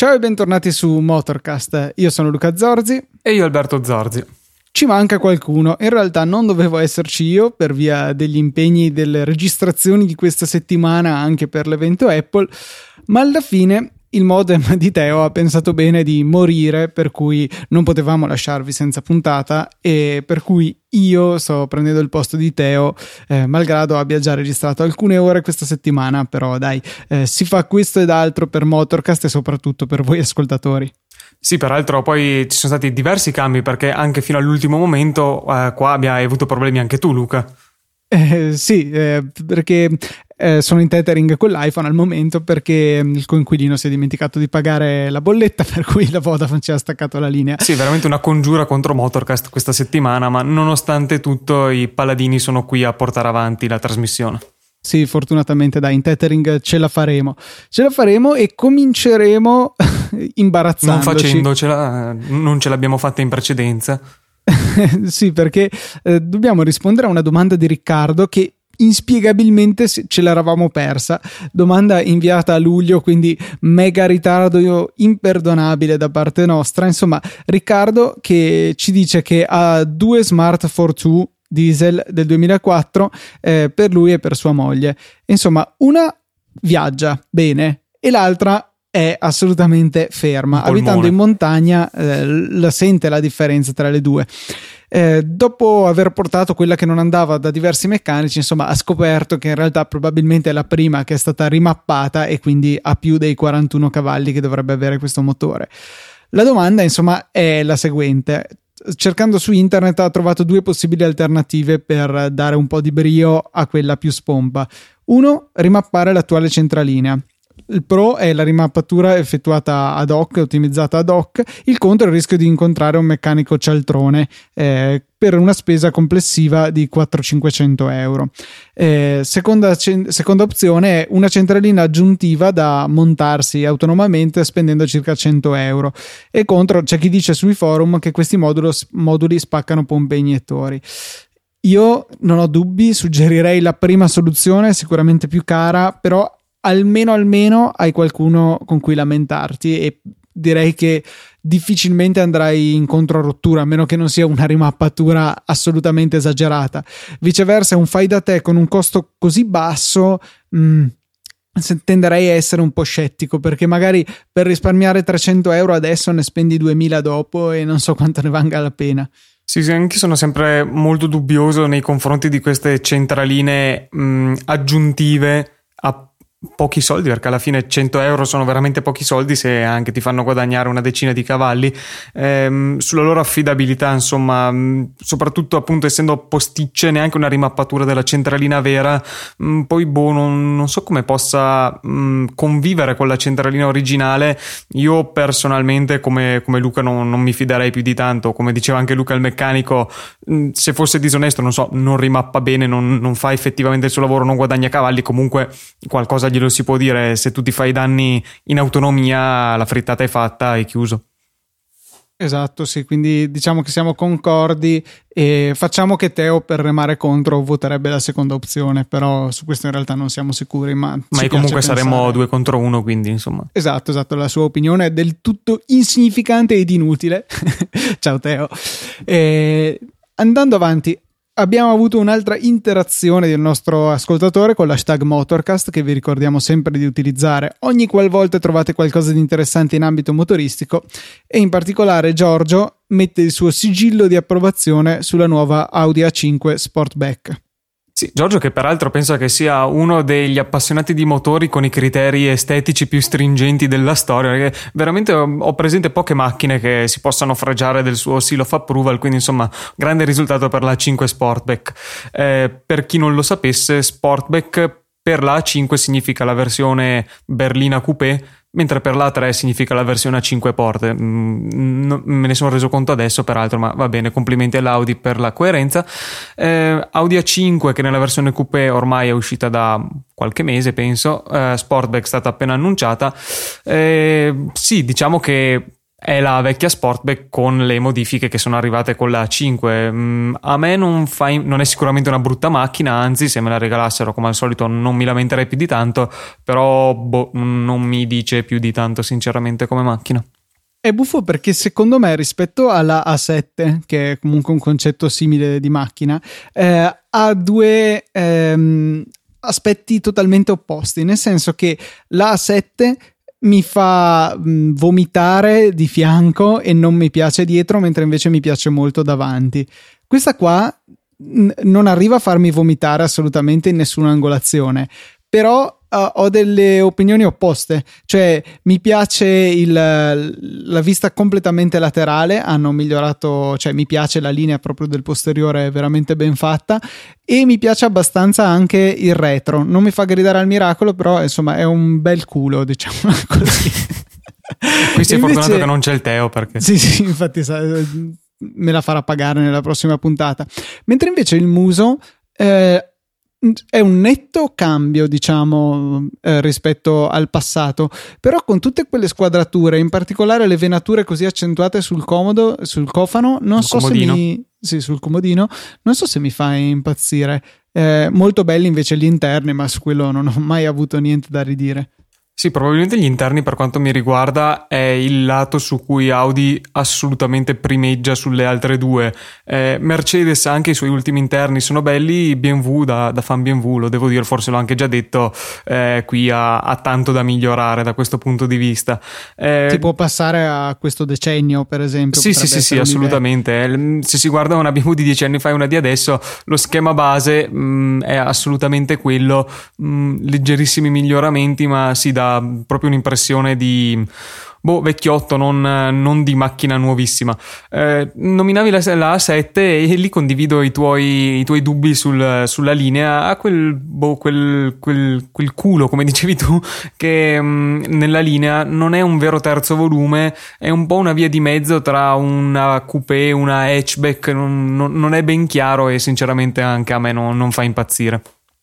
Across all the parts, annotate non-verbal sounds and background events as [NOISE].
Ciao e bentornati su Motorcast. Io sono Luca Zorzi. E io Alberto Zorzi. Ci manca qualcuno. In realtà non dovevo esserci io per via degli impegni delle registrazioni di questa settimana anche per l'evento Apple, ma alla fine il modem di Teo ha pensato bene di morire, per cui non potevamo lasciarvi senza puntata e per cui io sto prendendo il posto di Teo, eh, malgrado abbia già registrato alcune ore questa settimana, però dai, eh, si fa questo ed altro per Motorcast e soprattutto per voi ascoltatori. Sì, peraltro poi ci sono stati diversi cambi perché anche fino all'ultimo momento eh, qua hai avuto problemi anche tu, Luca. Eh, sì, eh, perché eh, sono in tethering con l'iPhone al momento perché mm, il coinquilino si è dimenticato di pagare la bolletta, [LAUGHS] per cui la Vodafone ci ha staccato la linea. Sì, veramente una congiura contro Motorcast questa settimana, ma nonostante tutto i paladini sono qui a portare avanti la trasmissione. Sì, fortunatamente dai, in tethering ce la faremo. Ce la faremo e cominceremo [LAUGHS] imbarazzandoci. Non facendocela, non ce l'abbiamo fatta in precedenza. [LAUGHS] sì, perché eh, dobbiamo rispondere a una domanda di Riccardo che inspiegabilmente ce l'eravamo persa. Domanda inviata a luglio, quindi mega ritardo imperdonabile da parte nostra. Insomma, Riccardo che ci dice che ha due Smart 42 diesel del 2004 eh, per lui e per sua moglie. Insomma, una viaggia bene e l'altra è assolutamente ferma. Abitando in montagna eh, la sente la differenza tra le due. Eh, dopo aver portato quella che non andava da diversi meccanici, insomma, ha scoperto che in realtà probabilmente è la prima che è stata rimappata e quindi ha più dei 41 cavalli che dovrebbe avere questo motore. La domanda, insomma, è la seguente. Cercando su internet ha trovato due possibili alternative per dare un po' di brio a quella più spompa. Uno, rimappare l'attuale centralinea. Il pro è la rimappatura effettuata ad hoc, ottimizzata ad hoc. Il contro è il rischio di incontrare un meccanico cialtrone eh, per una spesa complessiva di 400-500 euro. Eh, seconda, seconda, opzione è una centralina aggiuntiva da montarsi autonomamente spendendo circa 100 euro. E contro c'è chi dice sui forum che questi modulo, moduli spaccano pompe iniettori. Io non ho dubbi, suggerirei la prima soluzione, sicuramente più cara, però almeno almeno hai qualcuno con cui lamentarti e direi che difficilmente andrai incontro a rottura a meno che non sia una rimappatura assolutamente esagerata. Viceversa un fai da te con un costo così basso mh, mm, tenderei a essere un po' scettico perché magari per risparmiare 300 euro adesso ne spendi 2000 dopo e non so quanto ne valga la pena. Sì, sì, anche sono sempre molto dubbioso nei confronti di queste centraline mh, aggiuntive a pochi soldi perché alla fine 100 euro sono veramente pochi soldi se anche ti fanno guadagnare una decina di cavalli. Ehm, sulla loro affidabilità insomma soprattutto appunto essendo posticce neanche una rimappatura della centralina vera mh, poi boh non, non, so come possa mh, convivere con la centralina originale. Io personalmente come, come Luca non, non, mi fiderei più di tanto. Come diceva anche Luca il meccanico mh, se fosse disonesto non so non rimappa bene non, non fa effettivamente il suo lavoro non guadagna cavalli. Comunque qualcosa glielo si può dire, se tu ti fai danni in autonomia, la frittata è fatta e chiuso. Esatto, sì, quindi diciamo che siamo concordi e facciamo che Teo per remare contro voterebbe la seconda opzione, però su questo in realtà non siamo sicuri, ma... Ma comunque saremmo due contro uno, quindi insomma... Esatto, esatto, la sua opinione è del tutto insignificante ed inutile. [LAUGHS] Ciao Teo. E andando avanti, abbiamo avuto un'altra interazione del nostro ascoltatore con l'hashtag Motorcast che vi ricordiamo sempre di utilizzare ogni qualvolta trovate qualcosa di interessante in ambito motoristico e in particolare Giorgio mette il suo sigillo di approvazione sulla nuova Audi A5 Sportback. Sì, Giorgio che peraltro penso che sia uno degli appassionati di motori con i criteri estetici più stringenti della storia, perché veramente ho presente poche macchine che si possano fregiare del suo seal of approval, quindi insomma grande risultato per la 5 Sportback. Eh, per chi non lo sapesse, Sportback per la A5 significa la versione berlina coupé mentre per la 3 significa la versione a 5 porte. Mm, me ne sono reso conto adesso, peraltro, ma va bene, complimenti all'Audi per la coerenza. Eh, Audi A5 che nella versione coupé ormai è uscita da qualche mese, penso, eh, Sportback è stata appena annunciata. Eh, sì, diciamo che è la vecchia Sportback con le modifiche che sono arrivate con la 5. Mm, a me non, fa, non, è sicuramente una brutta macchina, anzi, se me la regalassero come al solito non mi lamenterei più di tanto, però boh, non mi dice più di tanto, sinceramente, come macchina. È buffo perché secondo me rispetto alla A7, che è comunque un concetto simile di macchina, eh, ha due ehm, aspetti totalmente opposti, nel senso che la A7 mi fa mh, vomitare di fianco e non mi piace dietro, mentre invece mi piace molto davanti. Questa qua n- non arriva a farmi vomitare assolutamente in nessuna angolazione, però uh, ho delle opinioni opposte, cioè mi piace il, la vista completamente laterale, hanno migliorato, cioè mi piace la linea proprio del posteriore veramente ben fatta e mi piace abbastanza anche il retro, non mi fa gridare al miracolo, però insomma è un bel culo, [LAUGHS] diciamo così. Qui sei Invece, fortunato che non c'è il Teo perché... Sì, sì, infatti sa, me la farà pagare nella prossima puntata. Mentre invece il muso eh, è un netto cambio, diciamo, eh, rispetto al passato, però con tutte quelle squadrature, in particolare le venature così accentuate sul comodo, sul cofano, non so comodino. se mi sì, sul comodino, non so se mi fa impazzire. Eh, molto belli invece gli interni, ma su quello non ho mai avuto niente da ridire. Sì, probabilmente gli interni per quanto mi riguarda è il lato su cui Audi assolutamente primeggia sulle altre due. Eh, Mercedes anche i suoi ultimi interni sono belli, BMW da, da, fan BMW, lo devo dire, forse l'ho anche già detto, eh, qui ha, ha, tanto da migliorare da questo punto di vista. Eh, si può passare a questo decennio per esempio? Sì, sì, sì, sì, assolutamente. Se si guarda una BMW di dieci anni fa e una di adesso, lo schema base mh, mm, è assolutamente quello, mh, mm, leggerissimi miglioramenti, ma si dà proprio un'impressione di boh, vecchiotto, non, non, di macchina nuovissima. Eh, nominavi la, la, A7 e lì condivido i tuoi, i tuoi dubbi sul, sulla linea. Ha quel, boh, quel, quel, quel, culo, come [LAUGHS] dicevi tu, che mh, mm, nella linea non è un vero terzo volume, è un po' una via di mezzo tra una coupé e una hatchback. Non, non, non, è ben chiaro e sinceramente anche a me non, non fa impazzire.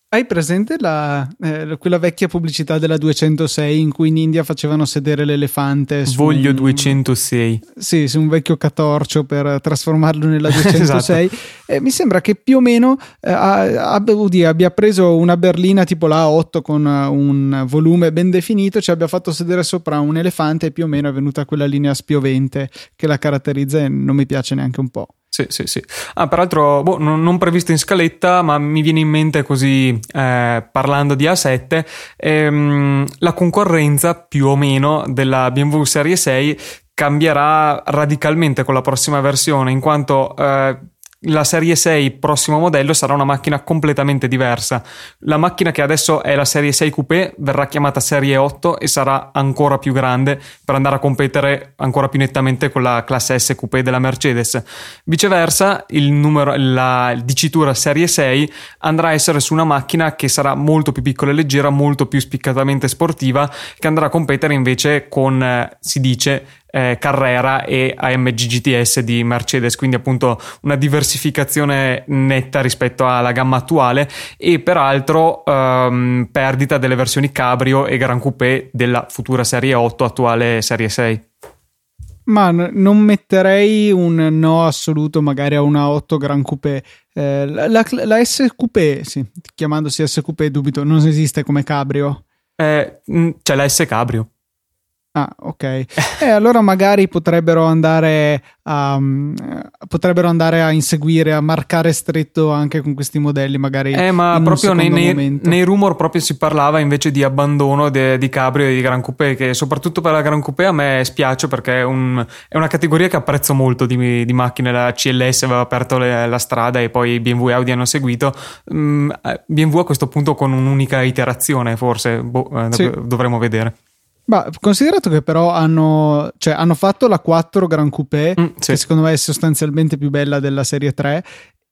Hai presente la, eh, quella vecchia pubblicità della 206 in cui in India facevano sedere l'elefante? Voglio un, 206. Sì, su un vecchio catorcio per trasformarlo nella [LAUGHS] 206. esatto. eh, mi sembra che più o meno eh, abbia, abbia preso una berlina tipo la A8 con un volume ben definito, ci abbia fatto sedere sopra un elefante e più o meno è venuta quella linea spiovente che la caratterizza e non mi piace neanche un po'. Sì, sì, sì. Ah, peraltro, boh, non, previsto in scaletta, ma mi viene in mente così, eh, parlando di A7, ehm, la concorrenza più o meno della BMW Serie 6 cambierà radicalmente con la prossima versione, in quanto eh, la serie 6 prossimo modello sarà una macchina completamente diversa. La macchina che adesso è la serie 6 coupé verrà chiamata serie 8 e sarà ancora più grande per andare a competere ancora più nettamente con la classe S coupé della Mercedes. Viceversa, il numero, la dicitura serie 6 andrà a essere su una macchina che sarà molto più piccola e leggera, molto più spiccatamente sportiva, che andrà a competere invece con, eh, si dice, eh, Carrera e AMG GTS di Mercedes, quindi appunto una diversificazione netta rispetto alla gamma attuale e peraltro ehm, perdita delle versioni Cabrio e Gran Coupé della futura serie 8, attuale serie 6. Ma non metterei un no assoluto magari a una 8 Gran Coupé. Eh, la, la, la, S Coupé, sì, chiamandosi S Coupé dubito, non esiste come Cabrio. Eh, c'è la S Cabrio. Ah, ok. [LAUGHS] eh, allora magari potrebbero andare, a, um, potrebbero andare a inseguire, a marcare stretto anche con questi modelli, magari. Eh, ma proprio nei, nei, nei, rumor proprio si parlava invece di abbandono de, di Cabrio e di Gran Coupé, che soprattutto per la Gran Coupé a me spiace perché è, un, è una categoria che apprezzo molto di, di macchine. La CLS aveva aperto le, la strada e poi BMW e Audi hanno seguito. Mm, eh, BMW a questo punto con un'unica iterazione, forse, boh, eh, sì. dovremo vedere. Ma considerato che però hanno, cioè, hanno fatto la 4 Gran Coupé, mm, sì. che secondo me è sostanzialmente più bella della serie 3,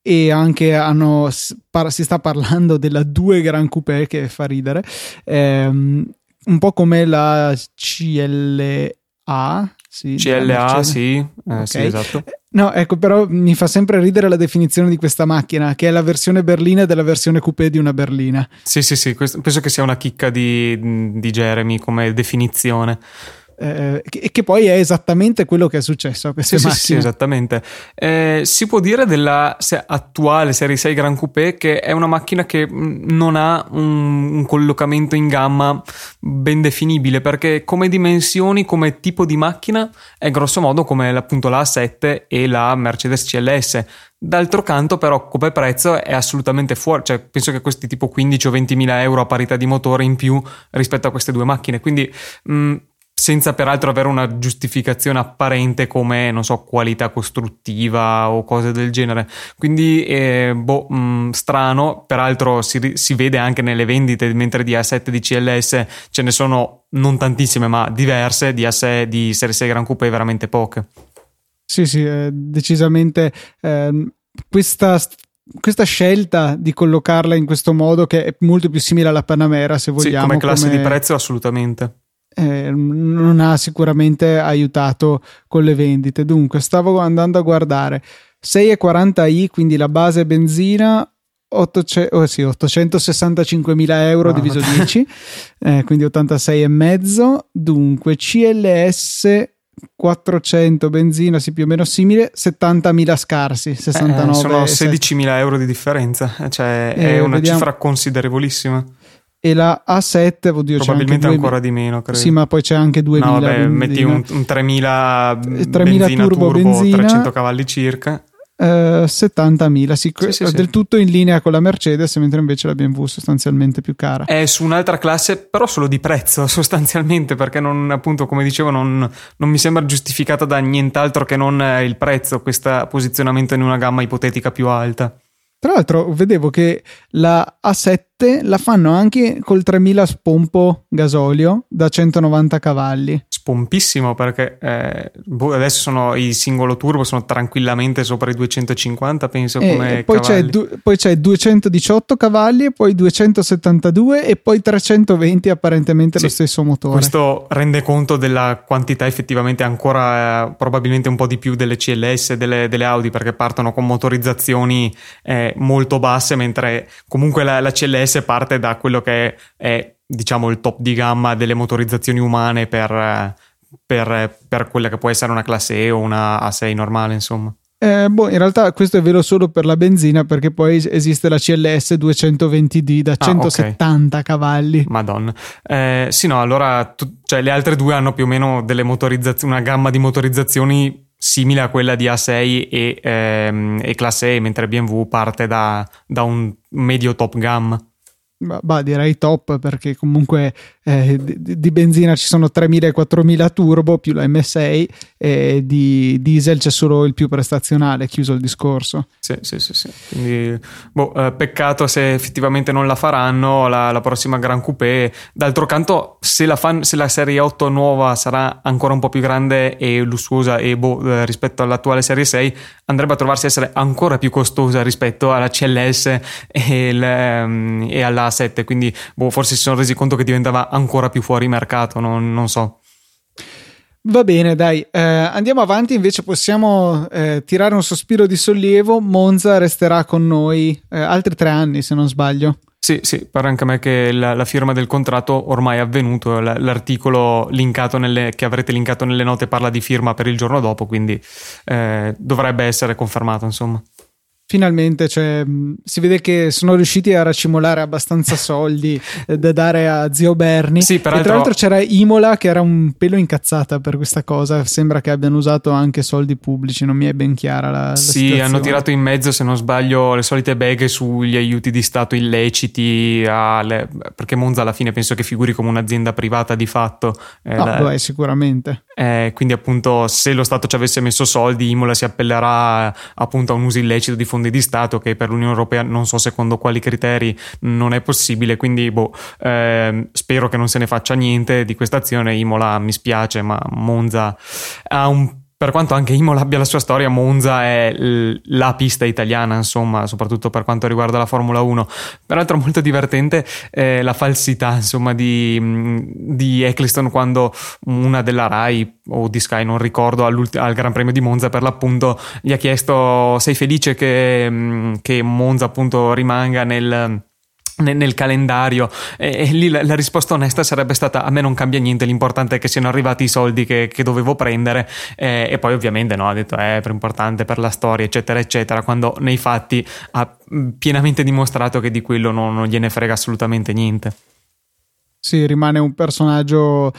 e anche hanno, si sta parlando della 2 Gran Coupé che fa ridere. Ehm, un po' come la CLA. Sì, CLA, sì, eh, okay. sì, esatto. No, ecco, però mi fa sempre ridere la definizione di questa macchina, che è la versione berlina della versione coupé di una berlina. Sì, sì, sì, penso che sia una chicca di, di Jeremy come definizione eh, e che poi è esattamente quello che è successo a queste sì, macchine. Sì, sì esattamente. Eh, si può dire della attuale Serie 6 Gran Coupé che è una macchina che mm, non ha un, un, collocamento in gamma ben definibile perché come dimensioni, come tipo di macchina è grosso modo come appunto la A7 e la Mercedes CLS. D'altro canto, però, come prezzo è assolutamente fuori. Cioè, penso che costi tipo 15 o 20 mila euro a parità di motore in più rispetto a queste due macchine. Quindi, mh, mm, senza peraltro avere una giustificazione apparente come, non so, qualità costruttiva o cose del genere. Quindi, eh, boh, mh, mm, strano, peraltro si, si, vede anche nelle vendite, mentre di A7 di CLS ce ne sono non tantissime, ma diverse, di, A6, di Serie 6 Gran Coupe veramente poche. Sì, sì, eh, decisamente eh, questa questa scelta di collocarla in questo modo che è molto più simile alla Panamera se vogliamo sì, come classe come... di prezzo assolutamente eh, non ha sicuramente aiutato con le vendite. Dunque, stavo andando a guardare 6,40i, quindi la base benzina. 800, oh sì, 865.000 euro oh. diviso 10, eh, quindi 86,5. Dunque, CLS 400 benzina, sì, più o meno simile, 70.000 scarsi, 69. Eh, sono 16.000 euro di differenza, cioè è una vediamo. cifra considerevolissima e la A7 oddio, probabilmente due... ancora di meno credo. sì ma poi c'è anche 2000 no vabbè metti un, un 3000 3000 benzina turbo, turbo benzina, 300 cavalli circa Uh, 70.000, sì, sì, sì, del sì. tutto in linea con la Mercedes, mentre invece la BMW è sostanzialmente più cara. È su un'altra classe, però solo di prezzo, [LAUGHS] sostanzialmente, perché non, appunto, come dicevo, non, non mi sembra giustificata da nient'altro che non il prezzo, questo posizionamento in una gamma ipotetica più alta. Tra l'altro, vedevo che la A7 la fanno anche col 3000 spompo gasolio da 190 cavalli. Pompissimo perché eh, boh, adesso sono i singolo turbo sono tranquillamente sopra i 250 penso e come poi c'è, du- poi c'è 218 cavalli e poi 272 e poi 320 apparentemente sì, lo stesso motore. Questo rende conto della quantità effettivamente ancora eh, probabilmente un po' di più delle CLS delle, delle Audi perché partono con motorizzazioni eh, molto basse mentre comunque la, la, CLS parte da quello che è, diciamo il top di gamma delle motorizzazioni umane per, per, per quella che può essere una classe E o una A6 normale, insomma. Eh, boh, in realtà questo è vero solo per la benzina perché poi esiste la CLS 220D da ah, 170 okay. cavalli. Madonna. Eh, sì, no, allora tu, cioè, le altre due hanno più o meno delle motorizzazioni, una gamma di motorizzazioni simile a quella di A6 e, ehm, e classe E, mentre BMW parte da, da un medio top gamma. Bah, direi top perché comunque eh, di, di, benzina ci sono 3000 e 4000 turbo più la M6 e di diesel c'è solo il più prestazionale, chiuso il discorso. Sì, sì, sì. sì. Quindi, boh, eh, peccato se effettivamente non la faranno la, la, prossima Gran Coupé. D'altro canto, se la, fan, se la serie 8 nuova sarà ancora un po' più grande e lussuosa e boh, eh, rispetto all'attuale serie 6, andrebbe a trovarsi essere ancora più costosa rispetto alla CLS e, il, ehm, e alla A7. Quindi, boh, forse si sono resi conto che diventava ancora più fuori mercato, non, non so. Va bene, dai, eh, andiamo avanti. Invece possiamo eh, tirare un sospiro di sollievo. Monza resterà con noi eh, altri tre anni, se non sbaglio. Sì, sì, pare anche a me che la, la firma del contratto ormai è avvenuto. L'articolo nelle, che avrete linkato nelle note parla di firma per il giorno dopo, quindi eh, dovrebbe essere confermato, insomma finalmente cioè, si vede che sono riusciti a racimolare abbastanza soldi eh, da dare a zio Bernie sì, peraltro... e tra l'altro c'era Imola che era un pelo incazzata per questa cosa. Sembra che abbiano usato anche soldi pubblici non mi è ben chiara la, la sì situazione. hanno tirato in mezzo se non sbaglio le solite beghe sugli aiuti di Stato illeciti alle... perché Monza alla fine penso che figuri come un'azienda privata di fatto eh, no, la... beh, sicuramente. Eh, quindi appunto se lo Stato ci avesse messo soldi Imola si appellerà appunto a un uso illecito di fondi di Stato che per l'Unione Europea non so secondo quali criteri non è possibile, quindi boh, eh, spero che non se ne faccia niente di questa azione. Imola mi spiace, ma Monza ha un per quanto anche Imola abbia la sua storia, Monza è l- la pista italiana, insomma, soprattutto per quanto riguarda la Formula 1. Peraltro molto divertente eh, la falsità, insomma, di, di, Eccleston quando una della RAI o di Sky, non ricordo, al Gran Premio di Monza per l'appunto gli ha chiesto sei felice che, che Monza appunto rimanga nel nel, calendario e, lì la, la, risposta onesta sarebbe stata a me non cambia niente l'importante è che siano arrivati i soldi che, che dovevo prendere eh, e poi ovviamente no ha detto è per importante per la storia eccetera eccetera quando nei fatti ha pienamente dimostrato che di quello non, non gliene frega assolutamente niente sì rimane un personaggio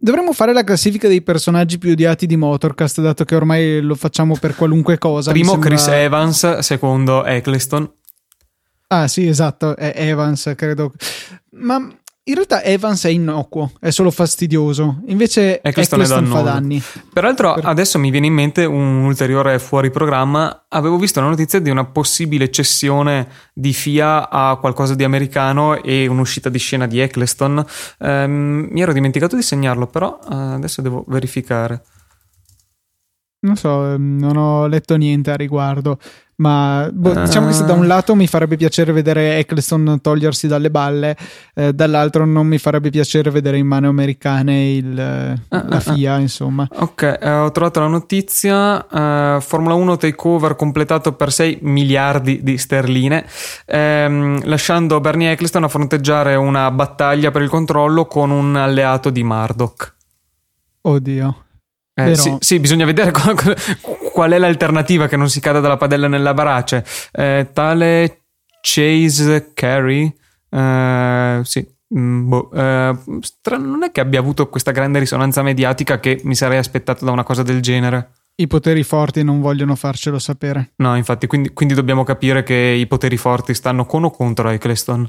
Dovremmo fare la classifica dei personaggi più odiati di Motorcast, dato che ormai lo facciamo per qualunque cosa. Primo sembra... Chris Evans, secondo Eccleston. Ah, sì, esatto, è Evans, credo. Ma in realtà Evans è innocuo, è solo fastidioso. Invece Eccleston, Eccleston fa danni. Peraltro, per... adesso mi viene in mente un ulteriore fuori programma. Avevo visto la notizia di una possibile cessione di FIA a qualcosa di americano e un'uscita di scena di Eccleston. Ehm, mi ero dimenticato di segnarlo, però eh, adesso devo verificare. Non so, ehm, non ho letto niente a riguardo. Ma boh, diciamo che da un ah. lato mi farebbe piacere vedere Eccleston togliersi dalle balle, eh, dall'altro non mi farebbe piacere vedere in mano americane il, ah, la ah, FIA, ah, insomma. Ok, eh, ho trovato la notizia: eh, Formula 1 takeover completato per 6 miliardi di sterline, ehm, lasciando Bernie Eccleston a fronteggiare una battaglia per il controllo con un alleato di Murdoch. Oddio. Eh, sì, sì, bisogna vedere [LAUGHS] qual, qual, è l'alternativa che non si cada dalla padella nella brace. Eh, tale Chase Carey, eh, sì, mm, boh, eh, non è che abbia avuto questa grande risonanza mediatica che mi sarei aspettato da una cosa del genere. I poteri forti non vogliono farcelo sapere. No, infatti, quindi, quindi dobbiamo capire che i poteri forti stanno con o contro Eccleston.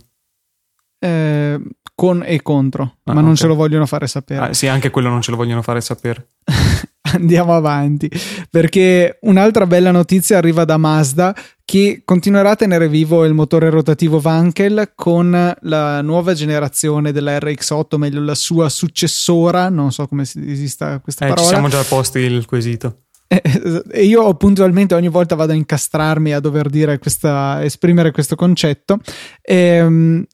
Eh, con e contro, ah, ma non ce lo vogliono fare sapere. Ah, sì, anche quello non ce lo vogliono fare sapere. [LAUGHS] Andiamo avanti, perché un'altra bella notizia arriva da Mazda che continuerà a tenere vivo il motore rotativo Vankel con la nuova generazione della RX8, meglio la sua successora, non so come esista questa eh, parola. Ci siamo già posti il quesito. [LAUGHS] E io puntualmente ogni volta vado a incastrarmi a dover dire questa, esprimere questo concetto. E, ehm,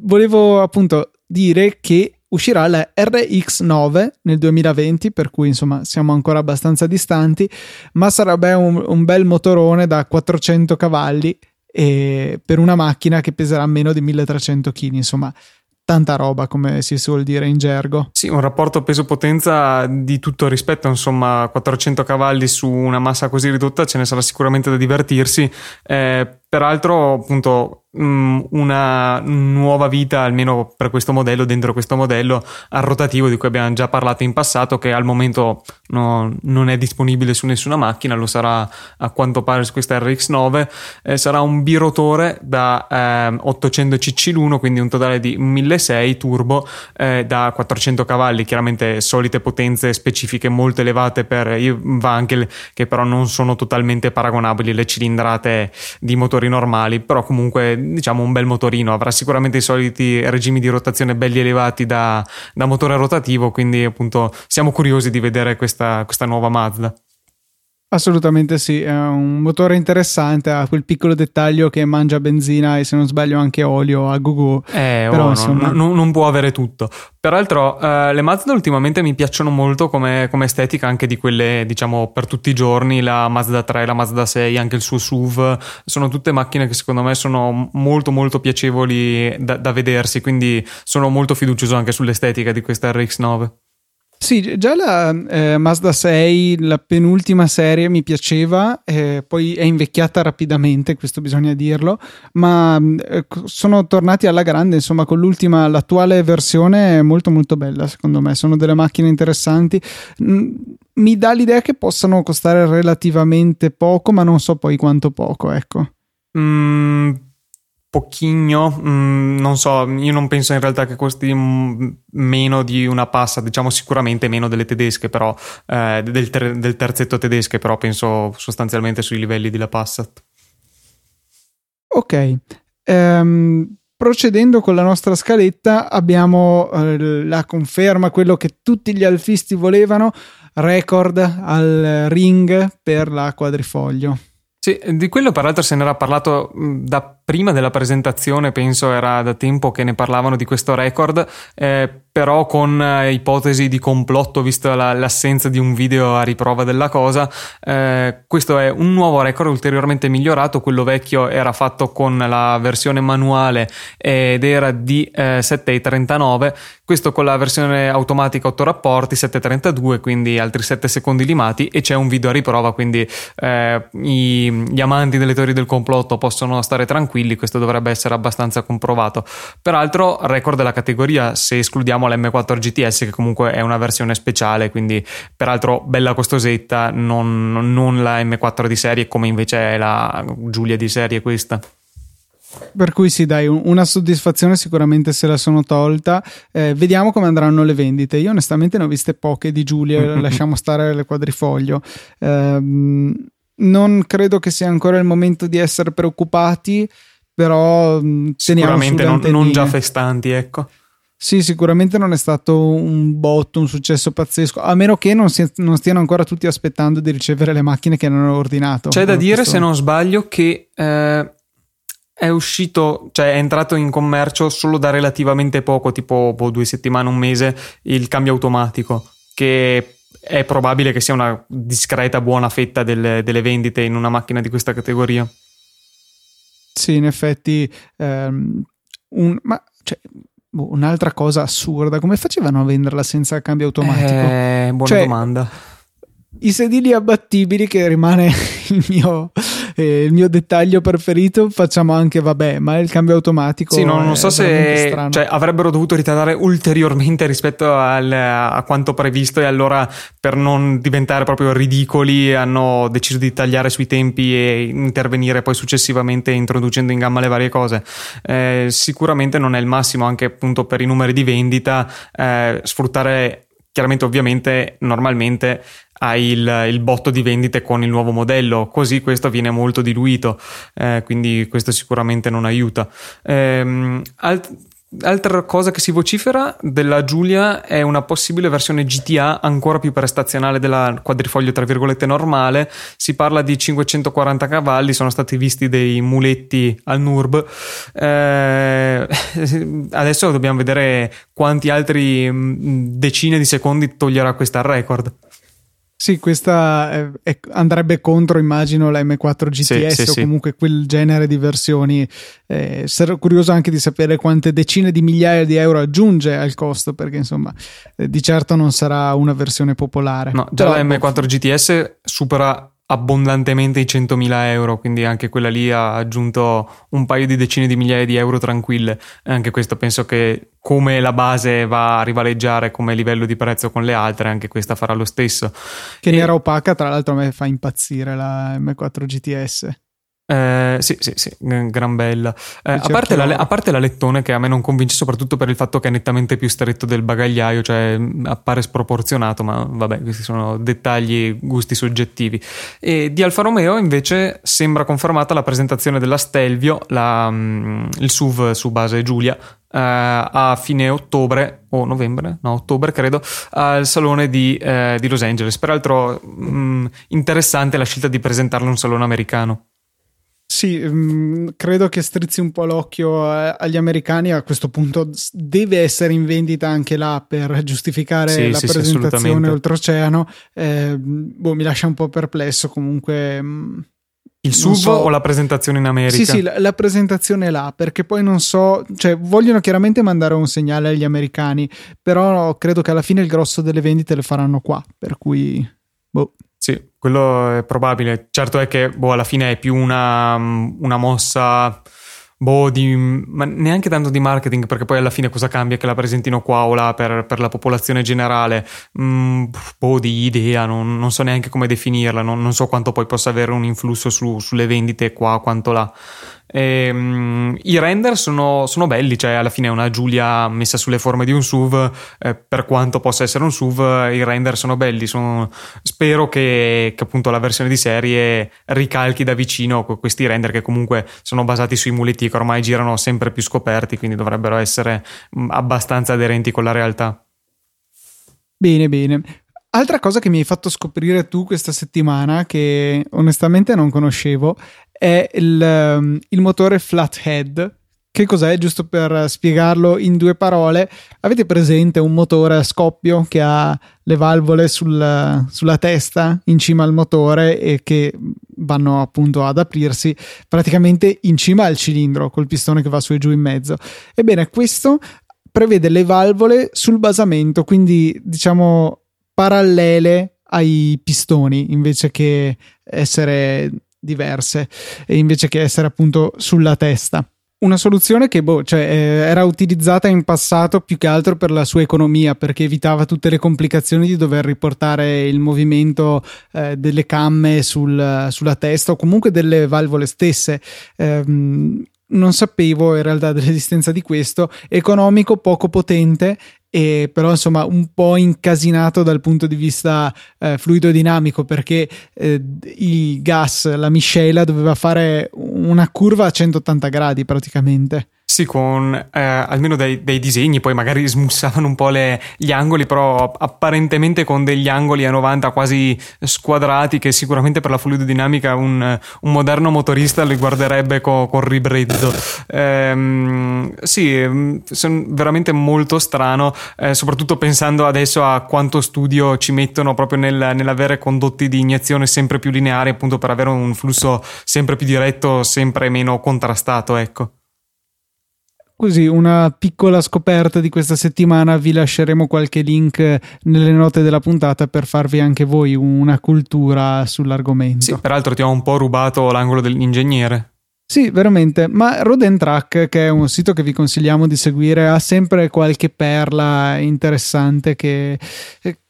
volevo appunto dire che uscirà la RX9 nel 2020, per cui insomma siamo ancora abbastanza distanti, ma sarebbe un, un bel motorone da 400 cavalli e per una macchina che peserà meno di 1300 kg, insomma tanta roba come si suol dire in gergo. Sì, un rapporto peso-potenza di tutto rispetto, insomma 400 cavalli su una massa così ridotta ce ne sarà sicuramente da divertirsi, eh, peraltro appunto Mm, una nuova vita almeno per questo modello dentro questo modello al rotativo di cui abbiamo già parlato in passato che al momento no, non è disponibile su nessuna macchina lo sarà a quanto pare su questa RX9 eh, sarà un birotore da eh, 800 cc l'uno quindi un totale di 1600 turbo eh, da 400 cavalli chiaramente solite potenze specifiche molto elevate per i Wankel che però non sono totalmente paragonabili alle cilindrate di motori normali però comunque diciamo un bel motorino, avrà sicuramente i soliti regimi di rotazione belli elevati da, da motore rotativo, quindi appunto siamo curiosi di vedere questa, questa nuova Mazda. Assolutamente sì, è un motore interessante, ha quel piccolo dettaglio che mangia benzina e se non sbaglio anche olio a go Eh, Però, oh, insomma... non, non, può avere tutto. Peraltro uh, le Mazda ultimamente mi piacciono molto come, come, estetica anche di quelle diciamo per tutti i giorni, la Mazda 3, la Mazda 6, anche il suo SUV, sono tutte macchine che secondo me sono molto molto piacevoli da, da vedersi, quindi sono molto fiducioso anche sull'estetica di questa RX9. Sì, già la eh, Mazda 6, la penultima serie mi piaceva, eh, poi è invecchiata rapidamente, questo bisogna dirlo, ma eh, sono tornati alla grande, insomma, con l'ultima, l'attuale versione è molto molto bella, secondo me, sono delle macchine interessanti. Mm, mi dà l'idea che possano costare relativamente poco, ma non so poi quanto poco, ecco. Mm, pochino, mm, non so, io non penso in realtà che costi meno di una passa, diciamo sicuramente meno delle tedesche, però eh, del, ter- del, terzetto tedesche, però penso sostanzialmente sui livelli della Passat. Ok, um, procedendo con la nostra scaletta abbiamo uh, la conferma, quello che tutti gli alfisti volevano, record al ring per la quadrifoglio. Sì, di quello peraltro se ne era parlato da prima della presentazione, penso era da tempo che ne parlavano di questo record, eh, però con eh, ipotesi di complotto, vista la, l'assenza di un video a riprova della cosa. Eh, questo è un nuovo record ulteriormente migliorato, quello vecchio era fatto con la versione manuale ed era di eh, 7,39, questo con la versione automatica 8 rapporti, 7,32, quindi altri 7 secondi limati e c'è un video a riprova, quindi eh, i, gli amanti delle teorie del complotto possono stare tranquilli, questo dovrebbe essere abbastanza comprovato. Peraltro record della categoria se escludiamo abbiamo la M4 GTS che comunque è una versione speciale, quindi peraltro bella costosetta, non, non la M4 di serie come invece è la Giulia di serie questa. Per cui sì, dai, una soddisfazione sicuramente se la sono tolta. Eh, vediamo come andranno le vendite. Io onestamente ne ho viste poche di Giulia, [LAUGHS] lasciamo stare le quadrifoglio. Eh, non credo che sia ancora il momento di essere preoccupati, però mm, sicuramente non, non già festanti, ecco. Sì, sicuramente non è stato un botto, un successo pazzesco, a meno che non, si, non stiano ancora tutti aspettando di ricevere le macchine che hanno ordinato. C'è da dire, questo... se non sbaglio, che eh, è uscito, cioè è entrato in commercio solo da relativamente poco, tipo boh, due settimane, un mese, il cambio automatico, che è probabile che sia una discreta buona fetta delle, delle vendite in una macchina di questa categoria. Sì, in effetti, ehm, un, ma cioè, Boh, un'altra cosa assurda, come facevano a venderla senza cambio automatico? Eh, buona cioè, domanda. I sedili abbattibili, che rimane [LAUGHS] il mio, eh, il mio, dettaglio preferito, facciamo anche, vabbè, ma il cambio automatico. Sì, no, non so se cioè, avrebbero dovuto ritardare ulteriormente rispetto al, a quanto previsto, e allora per non diventare proprio ridicoli, hanno deciso di tagliare sui tempi e intervenire poi successivamente introducendo in gamma le varie cose. Eh, sicuramente non è il massimo, anche appunto per i numeri di vendita, eh, sfruttare chiaramente ovviamente normalmente hai il, il, botto di vendite con il nuovo modello, così questo viene molto diluito, eh, quindi questo sicuramente non aiuta. Eh, alt- Altra cosa che si vocifera della Giulia è una possibile versione GTA ancora più prestazionale della quadrifoglio tra virgolette normale. Si parla di 540 cavalli, sono stati visti dei muletti al NURB. Eh, [LAUGHS] adesso dobbiamo vedere quanti altri mm, decine di secondi toglierà questa record. Sì, questa è, è, andrebbe contro, immagino, la M4 GTS sì, sì, o comunque sì. quel genere di versioni. Eh, sarò curioso anche di sapere quante decine di migliaia di euro aggiunge al costo, perché insomma, eh, di certo non sarà una versione popolare. No, già Però, la M4 GTS supera abbondantemente i 100.000 euro, quindi anche quella lì ha aggiunto un paio di decine di migliaia di euro tranquille. Anche questo penso che come la base va a rivaleggiare come livello di prezzo con le altre, anche questa farà lo stesso. Che e... nera opaca, tra l'altro, a me fa impazzire la M4 GTS. Eh, sì, sì, sì, gran bella. Eh, a, parte la, a, parte la, lettone che a me non convince, soprattutto per il fatto che è nettamente più stretto del bagagliaio, cioè appare sproporzionato, ma vabbè, questi sono dettagli, gusti soggettivi. E di Alfa Romeo invece sembra confermata la presentazione della Stelvio, la, il SUV su base Giulia, Uh, a fine ottobre o novembre, no, ottobre credo, al salone di, uh, di Los Angeles. Peraltro, mh, interessante la scelta di presentarlo in un salone americano. Sì, mh, mm, credo che strizzi un po' l'occhio a, agli americani. A questo punto deve essere in vendita anche là per giustificare sì, la sì, presentazione sì, oltreoceano. Eh, boh, mi lascia un po' perplesso comunque. Mh, mm, il SUV so. o la presentazione in America? Sì, sì, la, la, presentazione là, perché poi non so, cioè vogliono chiaramente mandare un segnale agli americani, però credo che alla fine il grosso delle vendite le faranno qua, per cui boh. Sì, quello è probabile. Certo è che boh, alla fine è più una, una mossa boh, di, ma neanche tanto di marketing, perché poi alla fine cosa cambia che la presentino qua o là per, per la popolazione generale? Mm, boh, di idea, non, non, so neanche come definirla, non, non, so quanto poi possa avere un influsso su, sulle vendite qua, quanto là. E, um, I render sono, sono, belli, cioè alla fine è una Giulia messa sulle forme di un SUV, eh, per quanto possa essere un SUV, i render sono belli. Sono, spero che, che, appunto la versione di serie ricalchi da vicino questi render che comunque sono basati sui muletti che ormai girano sempre più scoperti, quindi dovrebbero essere abbastanza aderenti con la realtà. Bene, bene. Altra cosa che mi hai fatto scoprire tu questa settimana, che onestamente non conoscevo, è il, um, il motore flathead. Che cos'è? Giusto per spiegarlo in due parole, avete presente un motore a scoppio che ha le valvole sul, sulla testa in cima al motore e che vanno appunto ad aprirsi praticamente in cima al cilindro col pistone che va su e giù in mezzo. Ebbene, questo prevede le valvole sul basamento, quindi diciamo parallele ai pistoni invece che essere diverse invece che essere appunto sulla testa. Una soluzione che boh, cioè, eh, era utilizzata in passato più che altro per la sua economia, perché evitava tutte le complicazioni di dover riportare il movimento eh, delle camme sul, sulla testa o comunque delle valvole stesse. Eh, non sapevo in realtà dell'esistenza di questo, economico, poco potente e però insomma un po' incasinato dal punto di vista eh, fluido dinamico perché eh, il gas, la miscela doveva fare una curva a 180 gradi praticamente. Sì, con eh, almeno dei, dei, disegni, poi magari smussavano un po' le, gli angoli, però apparentemente con degli angoli a 90 quasi squadrati che sicuramente per la fluidodinamica un, un moderno motorista li guarderebbe co, con ribrezzo. Ehm, sì, mm, veramente molto strano, eh, soprattutto pensando adesso a quanto studio ci mettono proprio nel, nell'avere condotti di iniezione sempre più lineari, appunto per avere un flusso sempre più diretto, sempre meno contrastato, ecco così una piccola scoperta di questa settimana vi lasceremo qualche link nelle note della puntata per farvi anche voi una cultura sull'argomento. Sì, peraltro ti ho un po' rubato l'angolo dell'ingegnere. Sì, veramente, ma Roden Track, che è un sito che vi consigliamo di seguire, ha sempre qualche perla interessante che,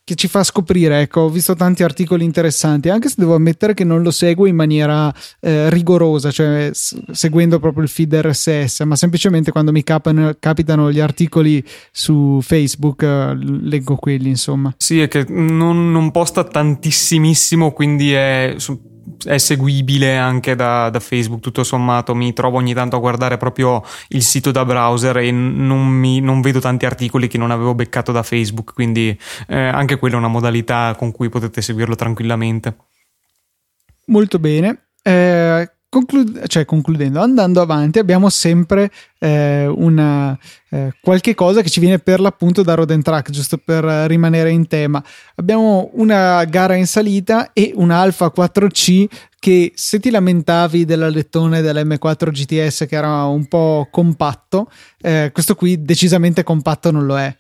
che ci fa scoprire. Ecco, ho visto tanti articoli interessanti, anche se devo ammettere che non lo seguo in maniera eh, rigorosa, cioè s- seguendo proprio il feed RSS, ma semplicemente quando mi capano, capitano gli articoli su Facebook eh, leggo quelli, insomma. Sì, è che non, non posta tantissimissimo, quindi è. Su è seguibile anche da, da, Facebook, tutto sommato mi trovo ogni tanto a guardare proprio il sito da browser e non, mi, non vedo tanti articoli che non avevo beccato da Facebook, quindi eh, anche quella è una modalità con cui potete seguirlo tranquillamente. Molto bene. Eh, Conclu- cioè, concludendo, andando avanti, abbiamo sempre eh, una, eh, qualche cosa che ci viene per l'appunto da Roden Track, giusto per rimanere in tema. Abbiamo una gara in salita e un Alfa 4C che se ti lamentavi dell'alettone dell'M4 GTS che era un po' compatto, eh, questo qui decisamente compatto non lo è.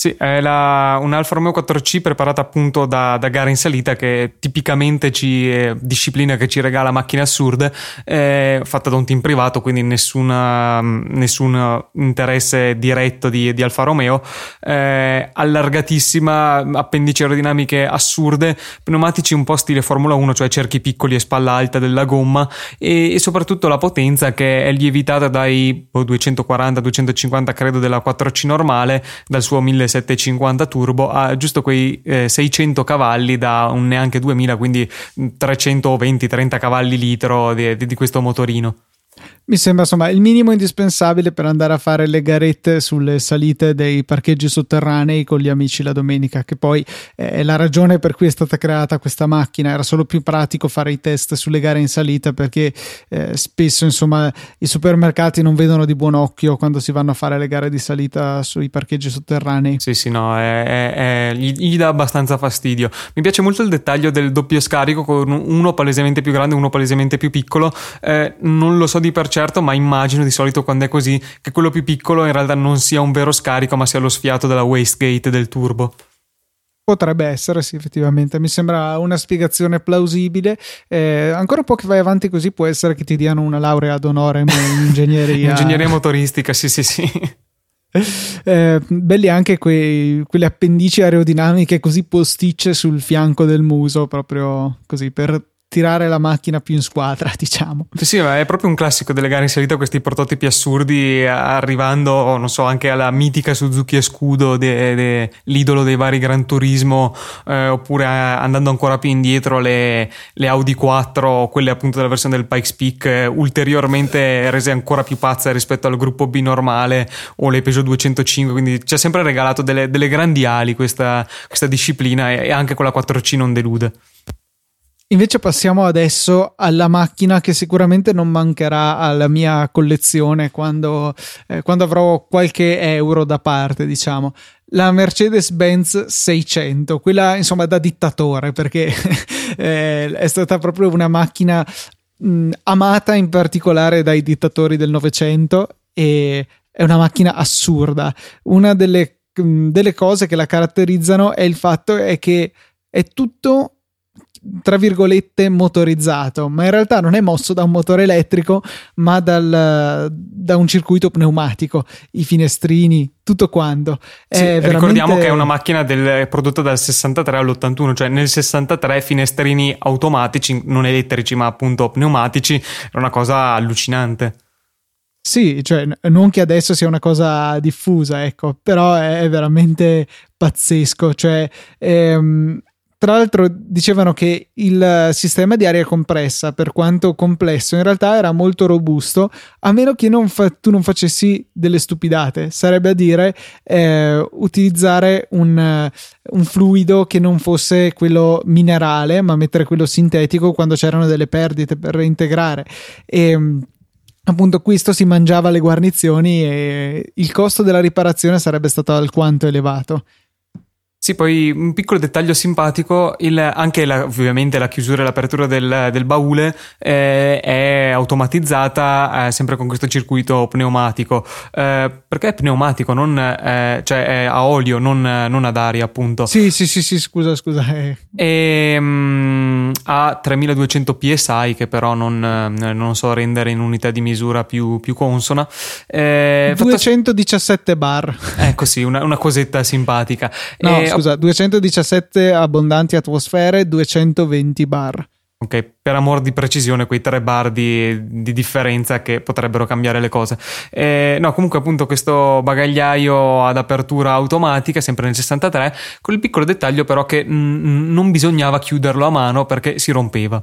Sì, è la, un Alfa Romeo 4C preparata appunto da, da gara in salita che tipicamente ci eh, disciplina che ci regala macchine assurde, eh, fatta da un team privato, quindi nessuna, nessun interesse diretto di, di Alfa Romeo, eh, allargatissima, appendici aerodinamiche assurde, pneumatici un po' stile Formula 1, cioè cerchi piccoli e spalla alta della gomma e, e soprattutto la potenza che è lievitata dai oh, 240-250 credo della 4C normale, dal suo 1000 750 turbo ha giusto quei eh, 600 cavalli da un neanche 2000, quindi 320-30 cavalli litro di, di questo motorino. Mi sembra insomma il minimo indispensabile per andare a fare le garette sulle salite dei parcheggi sotterranei con gli amici la domenica, che poi è la ragione per cui è stata creata questa macchina. Era solo più pratico fare i test sulle gare in salita perché eh, spesso insomma i supermercati non vedono di buon occhio quando si vanno a fare le gare di salita sui parcheggi sotterranei. Sì, sì, no, è, è, è, gli, gli, dà abbastanza fastidio. Mi piace molto il dettaglio del doppio scarico con uno palesemente più grande e uno palesemente più piccolo. Eh, non lo so di per certo, ma immagino di solito quando è così che quello più piccolo in realtà non sia un vero scarico, ma sia lo sfiato della wastegate del turbo. Potrebbe essere, sì, effettivamente. Mi sembra una spiegazione plausibile. Eh, ancora un po' che vai avanti così, può essere che ti diano una laurea ad onore in [LAUGHS] ingegneria. ingegneria motoristica, sì, sì, sì. [LAUGHS] Eh, belli anche quei, quelle appendici aerodinamiche così posticce sul fianco del muso, proprio così per tirare la macchina più in squadra, [LAUGHS] diciamo. Sì, ma è proprio un classico delle gare in salita, questi prototipi assurdi, arrivando, non so, anche alla mitica Suzuki e Scudo, de, de, l'idolo dei vari Gran Turismo, eh, oppure andando ancora più indietro le, le, Audi 4, quelle appunto della versione del Pikes Peak, eh, ulteriormente rese ancora più pazze rispetto al gruppo B normale o le Peugeot 205, quindi ci ha sempre regalato delle, delle grandi ali questa, questa disciplina e anche con la 4C non delude. Invece passiamo adesso alla macchina che sicuramente non mancherà alla mia collezione quando, eh, quando avrò qualche euro da parte, diciamo. La Mercedes-Benz 600, quella insomma da dittatore, perché [LAUGHS] eh, è stata proprio una macchina mh, amata in particolare dai dittatori del Novecento e è una macchina assurda. Una delle, mh, delle cose che la caratterizzano è il fatto è che è tutto tra virgolette motorizzato, ma in realtà non è mosso da un motore elettrico, ma dal, da un circuito pneumatico, i finestrini, tutto quanto. Sì, veramente... Ricordiamo che è una macchina del, prodotta dal 63 all'81, cioè nel 63 finestrini automatici, non elettrici, ma appunto pneumatici, era una cosa allucinante. Sì, cioè non che adesso sia una cosa diffusa, ecco, però è veramente pazzesco, cioè ehm, tra l'altro dicevano che il sistema di aria compressa, per quanto complesso, in realtà era molto robusto, a meno che non fa- tu non facessi delle stupidate. Sarebbe a dire eh, utilizzare un, un, fluido che non fosse quello minerale, ma mettere quello sintetico quando c'erano delle perdite per reintegrare. E appunto questo si mangiava le guarnizioni e il costo della riparazione sarebbe stato alquanto elevato. Sì, poi un piccolo dettaglio simpatico, il, anche la, ovviamente la chiusura e l'apertura del, del baule eh, è automatizzata eh, sempre con questo circuito pneumatico. Eh, perché è pneumatico, non, eh, cioè è a olio, non, non, ad aria appunto. Sì, sì, sì, sì scusa, scusa. Eh. E, mh, ha 3200 psi che però non, non, so rendere in unità di misura più, più consona. 217 fatto... bar. Ecco sì, una, una cosetta simpatica. No, e, scusa, 217 abbondanti atmosfere, 220 bar. Ok, per amor di precisione, quei tre bar di, di differenza che potrebbero cambiare le cose. Eh, no, comunque, appunto, questo bagagliaio ad apertura automatica, sempre nel 63, con il piccolo dettaglio, però, che n- non bisognava chiuderlo a mano perché si rompeva.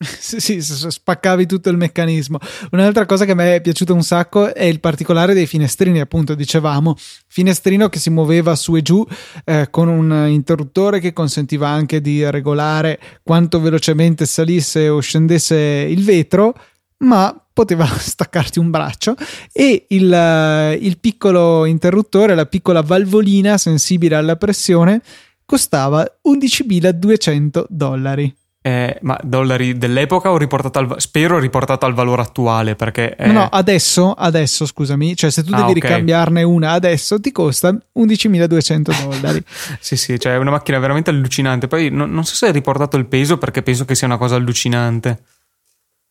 [LAUGHS] sì, spaccavi tutto il meccanismo. Un'altra cosa che a me è piaciuta un sacco è il particolare dei finestrini, appunto, dicevamo, finestrino che si muoveva su e giù eh, con un interruttore che consentiva anche di regolare quanto velocemente salisse o scendesse il vetro, ma poteva [LAUGHS] staccarti un braccio e il, il piccolo interruttore, la piccola valvolina sensibile alla pressione costava 11.200 dollari. Eh, ma dollari dell'epoca o riportato al, spero riportato al valore attuale perché è... no, no adesso, adesso scusami cioè se tu ah, devi okay. ricambiarne una adesso ti costa 11.200 [LAUGHS] dollari sì sì cioè è una macchina veramente allucinante poi no, non so se hai riportato il peso perché penso che sia una cosa allucinante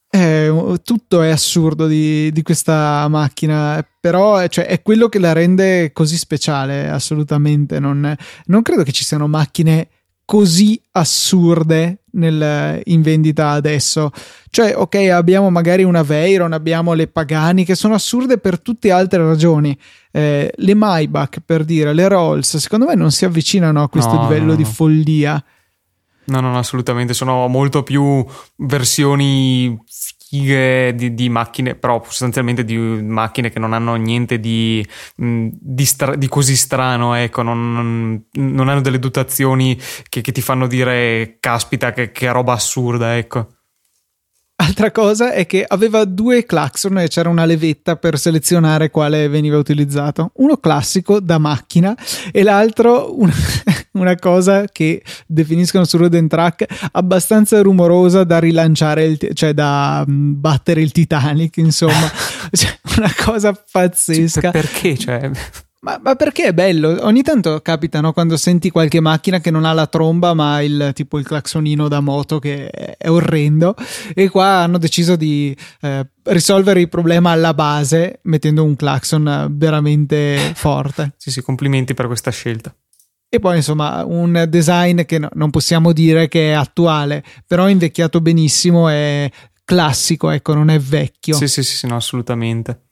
eh, tutto è assurdo di, di questa macchina, però cioè, è quello che la rende così speciale, assolutamente. Non, non credo che ci siano macchine così assurde nel, in vendita adesso. Cioè, ok, abbiamo magari una Veyron, abbiamo le Pagani che sono assurde per tutte altre ragioni. Eh, le Maybach, per dire, le Rolls, secondo me non si avvicinano a questo no, livello no, no. di follia. No, no, assolutamente. Sono molto più versioni fighe di, di, macchine, però sostanzialmente di macchine che non hanno niente di, di, stra- di così strano, ecco, non, non, hanno delle dotazioni che, che ti fanno dire caspita che, che roba assurda, ecco. Altra cosa è che aveva due clacson e c'era una levetta per selezionare quale veniva utilizzato. Uno classico da macchina e l'altro una, [LAUGHS] una cosa che definiscono su Road Track abbastanza rumorosa da rilanciare, il, cioè da mm, battere il Titanic, insomma. [LAUGHS] cioè, una cosa pazzesca. perché? Cioè... Ma, ma, perché è bello? Ogni tanto capita no? quando senti qualche macchina che non ha la tromba, ma il tipo il claxonino da moto che è orrendo. E qua hanno deciso di eh, risolvere il problema alla base mettendo un claxon veramente [LAUGHS] forte. sì, sì, complimenti per questa scelta. E poi insomma un design che no, non possiamo dire che è attuale, però è invecchiato benissimo, è classico, ecco, non è vecchio. Sì, sì, sì, sì no, assolutamente.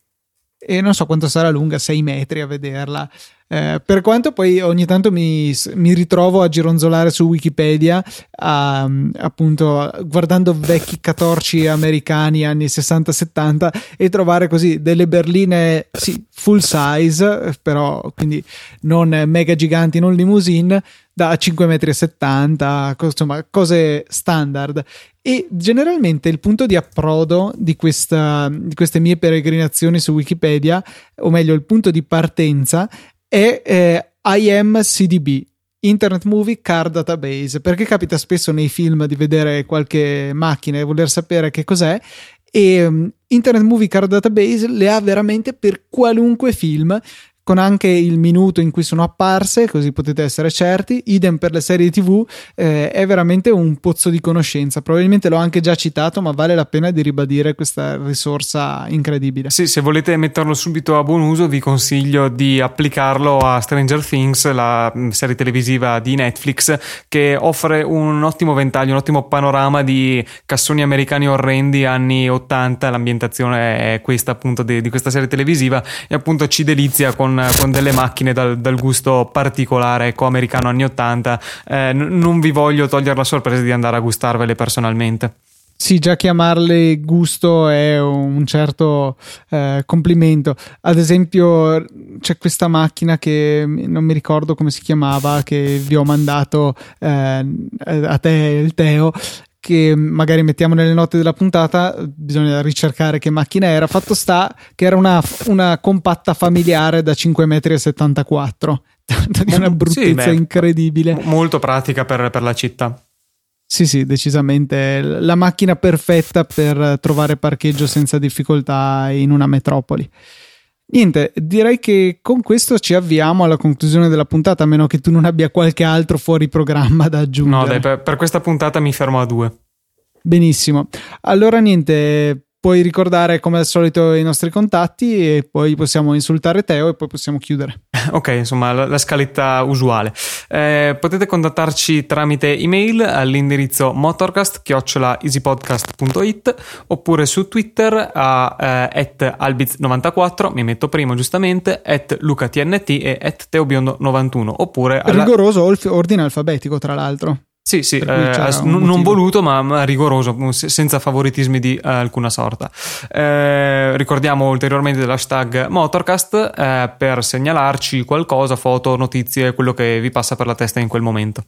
E non so quanto sarà lunga, 6 metri a vederla. Eh, per quanto poi ogni tanto mi, mi, ritrovo a gironzolare su Wikipedia, a, appunto guardando vecchi catorci americani anni 60-70 e trovare così delle berline sì, full size, però quindi non mega giganti, non limousine, da 5,70 m, insomma cose standard. E generalmente il punto di approdo di, questa, di queste mie peregrinazioni su Wikipedia, o meglio il punto di partenza, è eh, IMCDB, Internet Movie Car Database, perché capita spesso nei film di vedere qualche macchina e voler sapere che cos'è. E um, Internet Movie Car Database le ha veramente per qualunque film con anche il minuto in cui sono apparse, così potete essere certi. Idem per le serie TV, eh, è veramente un pozzo di conoscenza. Probabilmente l'ho anche già citato, ma vale la pena di ribadire questa risorsa incredibile. Sì, se volete metterlo subito a buon uso, vi consiglio di applicarlo a Stranger Things, la mm, serie televisiva di Netflix, che offre un ottimo ventaglio, un ottimo panorama di cassoni americani orrendi anni 80. L'ambientazione è questa appunto di, di questa serie televisiva e appunto ci delizia con con, delle macchine dal, dal, gusto particolare, ecco, americano anni 80. Eh, n- non vi voglio togliere la sorpresa di andare a gustarvele personalmente. Sì, già chiamarle gusto è un certo eh, complimento. Ad esempio, c'è questa macchina che non mi ricordo come si chiamava, che vi ho mandato eh, a te il Teo, che magari mettiamo nelle note della puntata, bisogna ricercare che macchina era. Fatto sta che era una, una compatta familiare da 5,74 m. di una bruttezza sì, beh, incredibile. Molto pratica per, per la città. Sì, sì, decisamente la macchina perfetta per trovare parcheggio senza difficoltà in una metropoli. Niente, direi che con questo ci avviamo alla conclusione della puntata, a meno che tu non abbia qualche altro fuori programma da aggiungere. No, dai, per, per questa puntata mi fermo a due. Benissimo. Allora, niente, puoi ricordare come al solito i nostri contatti e poi possiamo insultare Teo e poi possiamo chiudere. [LAUGHS] Ok, insomma, la, la scaletta usuale. Eh, potete contattarci tramite email all'indirizzo motorcast-easypodcast.it oppure su Twitter a eh, albiz94, mi metto primo giustamente, at lucatnt e at teobiondo91 oppure... Alla... Rigoroso ordine alfabetico, tra l'altro. Sì, sì, eh, non voluto ma rigoroso, senza favoritismi di eh, alcuna sorta. Eh, ricordiamo ulteriormente l'hashtag Motorcast eh, per segnalarci qualcosa, foto, notizie, quello che vi passa per la testa in quel momento.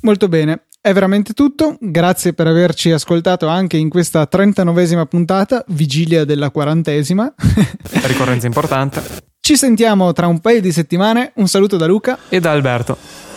Molto bene, è veramente tutto. Grazie per averci ascoltato anche in questa 39esima puntata, vigilia della quarantesima. [LAUGHS] Ricorrenza importante. Ci sentiamo tra un paio di settimane. Un saluto da Luca e da Alberto.